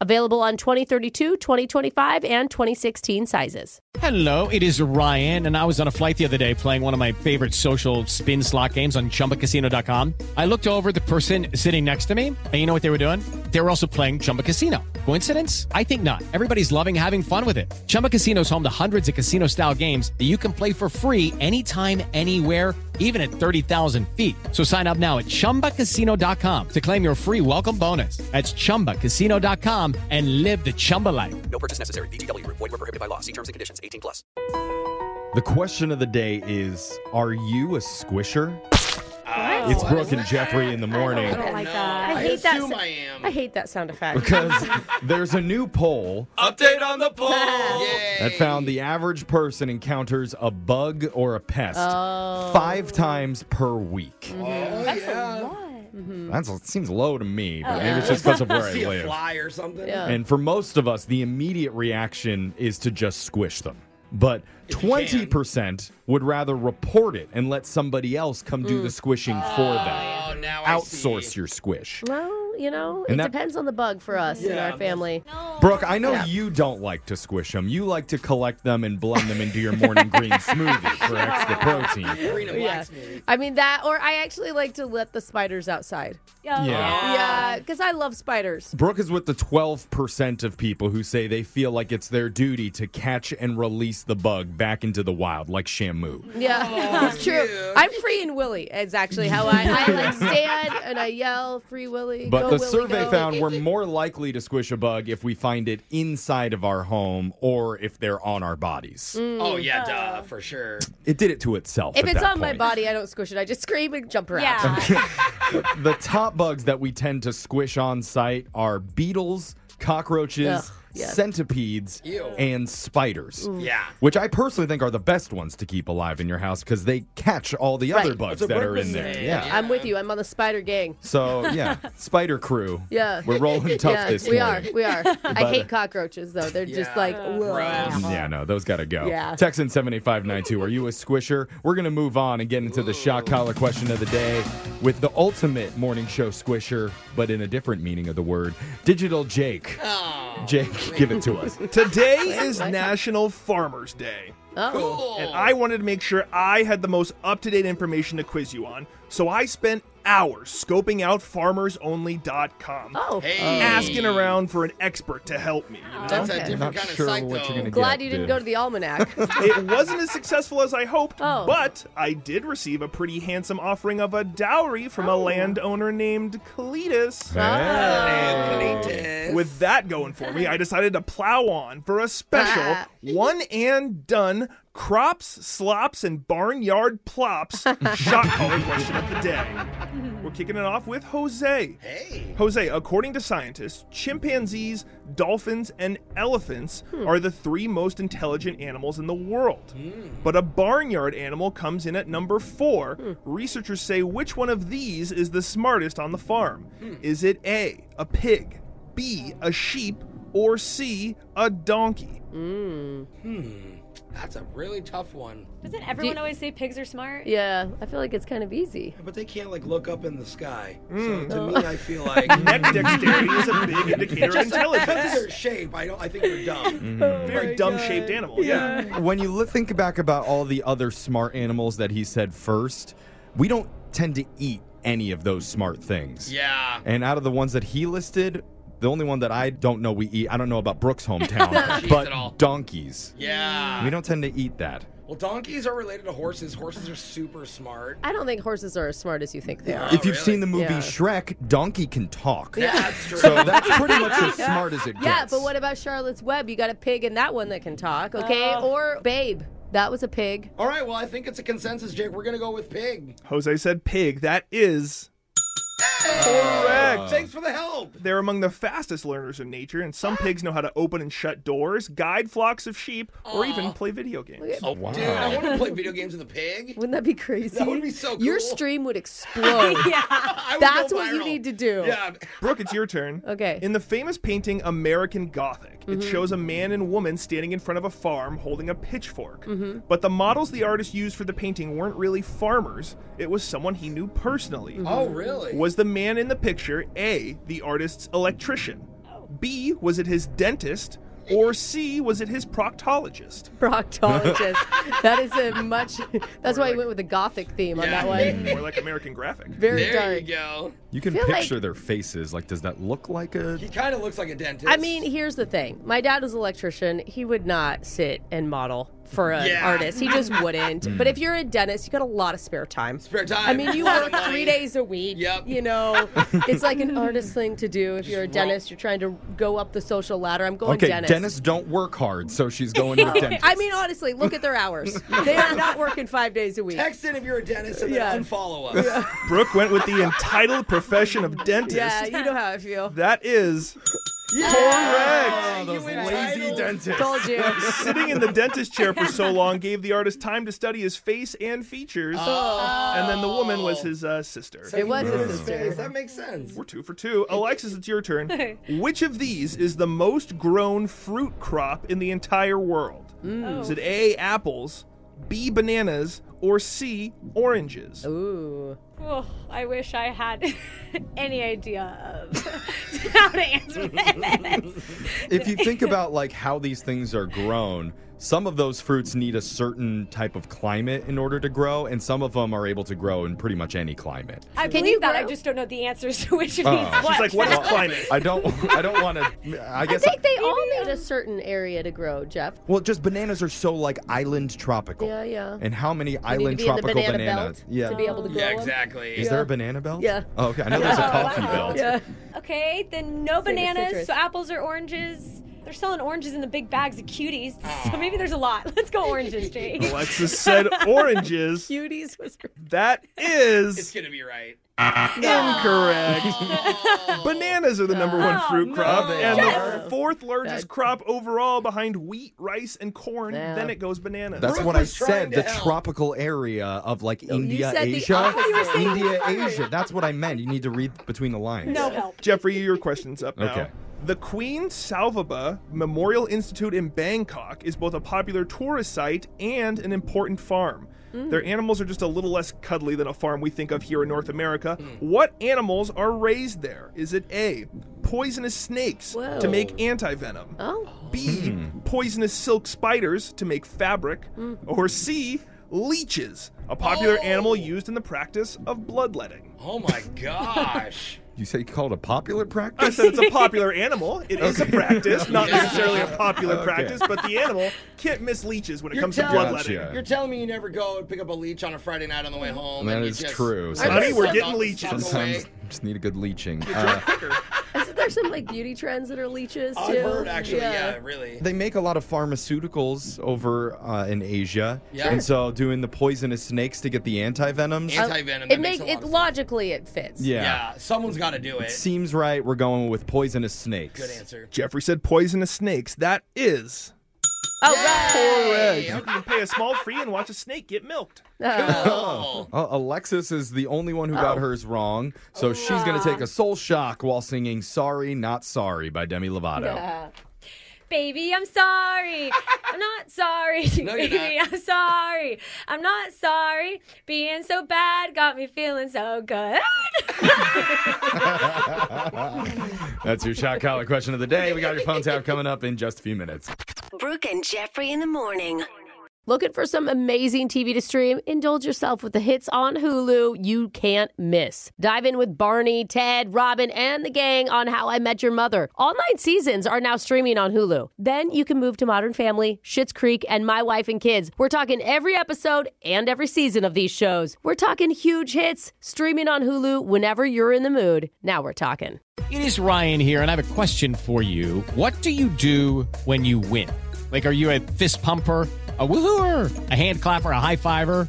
Available on 2032, 2025, and 2016 sizes. Hello, it is Ryan, and I was on a flight the other day playing one of my favorite social spin slot games on chumbacasino.com. I looked over the person sitting next to me, and you know what they were doing? They were also playing Chumba Casino. Coincidence? I think not. Everybody's loving having fun with it. Chumba Casino is home to hundreds of casino style games that you can play for free anytime, anywhere even at 30,000 feet. So sign up now at ChumbaCasino.com to claim your free welcome bonus. That's ChumbaCasino.com and live the Chumba life. No purchase necessary. VGW. Void were prohibited by law. See terms and conditions. 18 plus. The question of the day is Are you a squisher? It's Brooke and Jeffrey in the morning I don't like that. I I hate that. assume so- I am. I hate that sound effect. because there's a new poll Update on the poll. that found the average person encounters a bug or a pest Oh. five times per week. Mm-hmm. Oh, That's a lot. That seems low to me, but oh, maybe it's just because of where I See a live. fly or something. Yeah. And for most of us, the immediate reaction is to just squish them. But If you can. 20% would rather report it and let somebody else come do the mm. squishing for Oh, them. now I Outsource see. your squish. Well, you know, And it that- depends on the bug for us in our family. Brooke, I know Yeah. you don't like to squish them. You like to collect them and blend them into your morning green smoothie for extra protein. Green and Yeah. smoothie. I mean that, or I actually like to let the spiders outside. Yeah. Yeah, because I love spiders. Brooke is with the 12% of people who say they feel like it's their duty to catch and release the bug back into the wild, like Shamu. Yeah, it's true. I'm free and Willy. Is actually how I, I like stand and I yell, "Free Willy!" But go, the Willy, survey go. found we're more likely to squish a bug if we find it inside of our home or if they're on our bodies. Mm, oh yeah, uh, duh, for sure. It did it to itself. If at it's that on my point. body, I don't squish it. I just scream and jump around. Yeah. the top bugs that we tend to squish on sight are beetles, cockroaches, Ugh, yeah. centipedes, Ew. and spiders. Yeah. Which I personally think are the best ones to keep alive in your house because they catch all the other Right. bugs That's that are in there. saying. Yeah. I'm with you. I'm on the spider gang. So yeah, spider crew. Yeah. We're rolling tough yeah, this we morning. are. We are. I But- hate cockroaches though. They're just Yeah. like. Gross. Yeah, no, those got to go. Yeah. Text in 78592. Are you a squisher? We're going to move on and get into the shock collar question of the day with the ultimate morning show squisher, but in a different meaning of the word. Digital Jake. Oh, Jake, give it to us. Today is National Farmers Day. Oh. cool. And I wanted to make sure I had the most up to date information to quiz you on. So I spent hours scoping out farmersonly.com. Oh. Hey. Asking around for an expert to help me. you know? That's a Okay. different Not kind of sure site, what though. you're gonna Glad get, you didn't dude. go to the almanac. it wasn't as successful as I hoped, Oh. but I did receive a pretty handsome offering of a dowry from a oh. landowner named Cletus. Oh. Cletus. With that going for me, I decided to plow on for a special one and done crops, slops, and barnyard plops shock collar question of the day. We're kicking it off with Jose. Hey. Jose, according to scientists, chimpanzees, dolphins, and elephants hmm. are the three most intelligent animals in the world. Hmm. But a barnyard animal comes in at number four. Hmm. Researchers say which one of these is the smartest on the farm? Is it A, a pig, B, a sheep, or C, a donkey? That's a really tough one. Doesn't everyone always say pigs are smart? Yeah, I feel like it's kind of easy. But they can't like look up in the sky. Mm. So to me, I feel like Neck dexterity is a big indicator of just because of intelligence. their shape, I don't. I think they're dumb. Very dumb shaped animal. Yeah. when you li- think back about all the other smart animals that he said first, we don't tend to eat any of those smart things. Yeah. And out of the ones that he listed, the only one that I don't know we eat, I don't know about Brooks' hometown, Eats but it all. donkeys. Yeah. We don't tend to eat that. Well, donkeys are related to horses. Horses are super smart. I don't think horses are as smart as you think they are. if you've really? seen the movie Yeah. Shrek, Donkey can talk. Yeah, that's true. So that's pretty much as smart as it gets. Yeah, but what about Charlotte's Web? You got a pig in that one that can talk, okay? Uh. or Babe. That was a pig. All right. Well, I think it's a consensus, Jake. We're gonna go with pig. Jose said pig. That is correct. Thanks for the help. They're among the fastest learners in nature, and some pigs know how to open and shut doors, guide flocks of sheep, or even play video games. Oh, wow. Dude, I want to play video games with a pig. Wouldn't that be crazy? That would be so cool. Your stream would explode. I would That's go what you viral. need to do. Yeah. Brooke, it's your turn. Okay. In the famous painting American Gothic, it Mm-hmm. shows a man and woman standing in front of a farm holding a pitchfork. Mm-hmm. But the models the artist used for the painting weren't really farmers, it was someone he knew personally. Mm-hmm. Oh, really? Was the man in the picture A, the artist's electrician? B, was it his dentist? Or C, was it his proctologist? Proctologist. that is a much. That's why he went with the gothic theme on Yeah. that one. More like American Graphic. Very there dark. you go. You can feel like- picture their faces. Like, does that look like a. He kind of looks like a dentist. I mean, here's the thing. My dad is an electrician. He would not sit and model for an Yeah. artist. He just wouldn't. Mm. But if you're a dentist, you got a lot of spare time. Spare time. I mean, you work three days a week. Yep. You know, it's like an artist thing to do. If you're a roll. dentist, you're trying to go up the social ladder. I'm going Okay, dentist. dentists don't work hard, so she's going with dentist. I mean, honestly, look at their hours. they are not working five days a week. Text in if you're a dentist and Yeah. then unfollow us. Brooke went with the entitled profession of dentist. Yeah, you know how I feel. That is correct. Oh, those lazy entitled. dentists. Told you. Sitting in the dentist chair for so long gave the artist time to study his face and features. And then the woman was his uh, sister. It was his Yes, sister. That makes sense. We're two for two. Alexis, it's your turn. Which of these is the most grown fruit crop in the entire world? Is it A, apples, B, bananas, or C, oranges? Ooh. Oh, I wish I had any idea of how to answer this. if you think about like how these things are grown, some of those fruits need a certain type of climate in order to grow, and some of them are able to grow in pretty much any climate. I Can believe you that. I just don't know the answers to which uh. of Oh. these. She's like, what is climate? I don't. I don't want to. I I guess. think they all need a certain area to grow, Jeff. well, just bananas are so like island tropical. Yeah, yeah. And how many You island to be in the tropical banana bananas? belt Yeah. to be able to grow Yeah, them. exactly. Is there a banana belt? Yeah. Oh, okay. I know there's a coffee belt. Yeah. Okay, then no Same bananas. So apples or oranges. They're selling oranges in the big bags of cuties. So maybe there's a lot. Let's go oranges, Jake. Alexis said oranges. Cuties was That It's gonna be right. incorrect. Bananas are the number one Oh, fruit no. crop, they and are. the fourth largest That- crop overall behind wheat, rice, and corn. Yeah. Then it goes bananas. That's Brooke what I was trying said. to The help. tropical area of like India, said the Asia. opposite. Oh, you were saying India, Asia. That's what I meant. You need to read between the lines. No help. Jeffrey, your question's up now. Okay. The Queen Saovabha Memorial Institute in Bangkok is both a popular tourist site and an important farm. Mm. Their animals are just a little less cuddly than a farm we think of here in North America. Mm. What animals are raised there? Is it A, poisonous snakes Whoa. to make anti-venom? Oh. B, hmm. poisonous silk spiders to make fabric? Mm. Or C, leeches, a popular Oh. animal used in the practice of bloodletting? Oh my gosh. You say you call it a popular practice? I said it's a popular animal. It is a practice, not necessarily a popular Okay. practice, but the animal can't miss leeches when it You're comes to telling- bloodletting. Gotcha. You're telling me you never go and pick up a leech on a Friday night on the way home. That and you is just- true. Honey, we're Suck getting up- leeches. suck away. Sometimes just need a good leeching. Uh, Isn't there some like beauty trends that are leeches too? I've heard actually, yeah, really. they make a lot of pharmaceuticals over uh, in Asia, Yeah. and so doing the poisonous snakes to get the anti venoms. Anti venom. It makes it logically it fits. yeah. Yeah, someone's got to do it. seems right. We're going with poisonous snakes. Good answer. Jeffrey said poisonous snakes. That is Oh, right. correct. You can pay a small fee and watch a snake get milked. Oh. Uh, Alexis is the only one who got hers wrong, so she's going to take a soul shock while singing "Sorry, Not Sorry" by Demi Lovato. Yeah. Baby, I'm sorry. I'm not sorry. No, you're Baby, I'm sorry. I'm not sorry. Being so bad got me feeling so good. That's your shock collar question of the day. We got your phone tap coming up in just a few minutes. Brooke and Jeffrey in the morning. Looking for some amazing TV to stream? Indulge yourself with the hits on Hulu you can't miss. Dive in with Barney, Ted, Robin, and the gang on How I Met Your Mother. All nine seasons are now streaming on Hulu. Then you can move to Modern Family, Schitt's Creek, and My Wife and Kids. We're talking every episode and every season of these shows. We're talking huge hits streaming on Hulu whenever you're in the mood. Now we're talking. It is Ryan here, and I have a question for you. What do you do when you win? Like, are you a fist pumper? A woohooer, a hand clapper, a high fiver.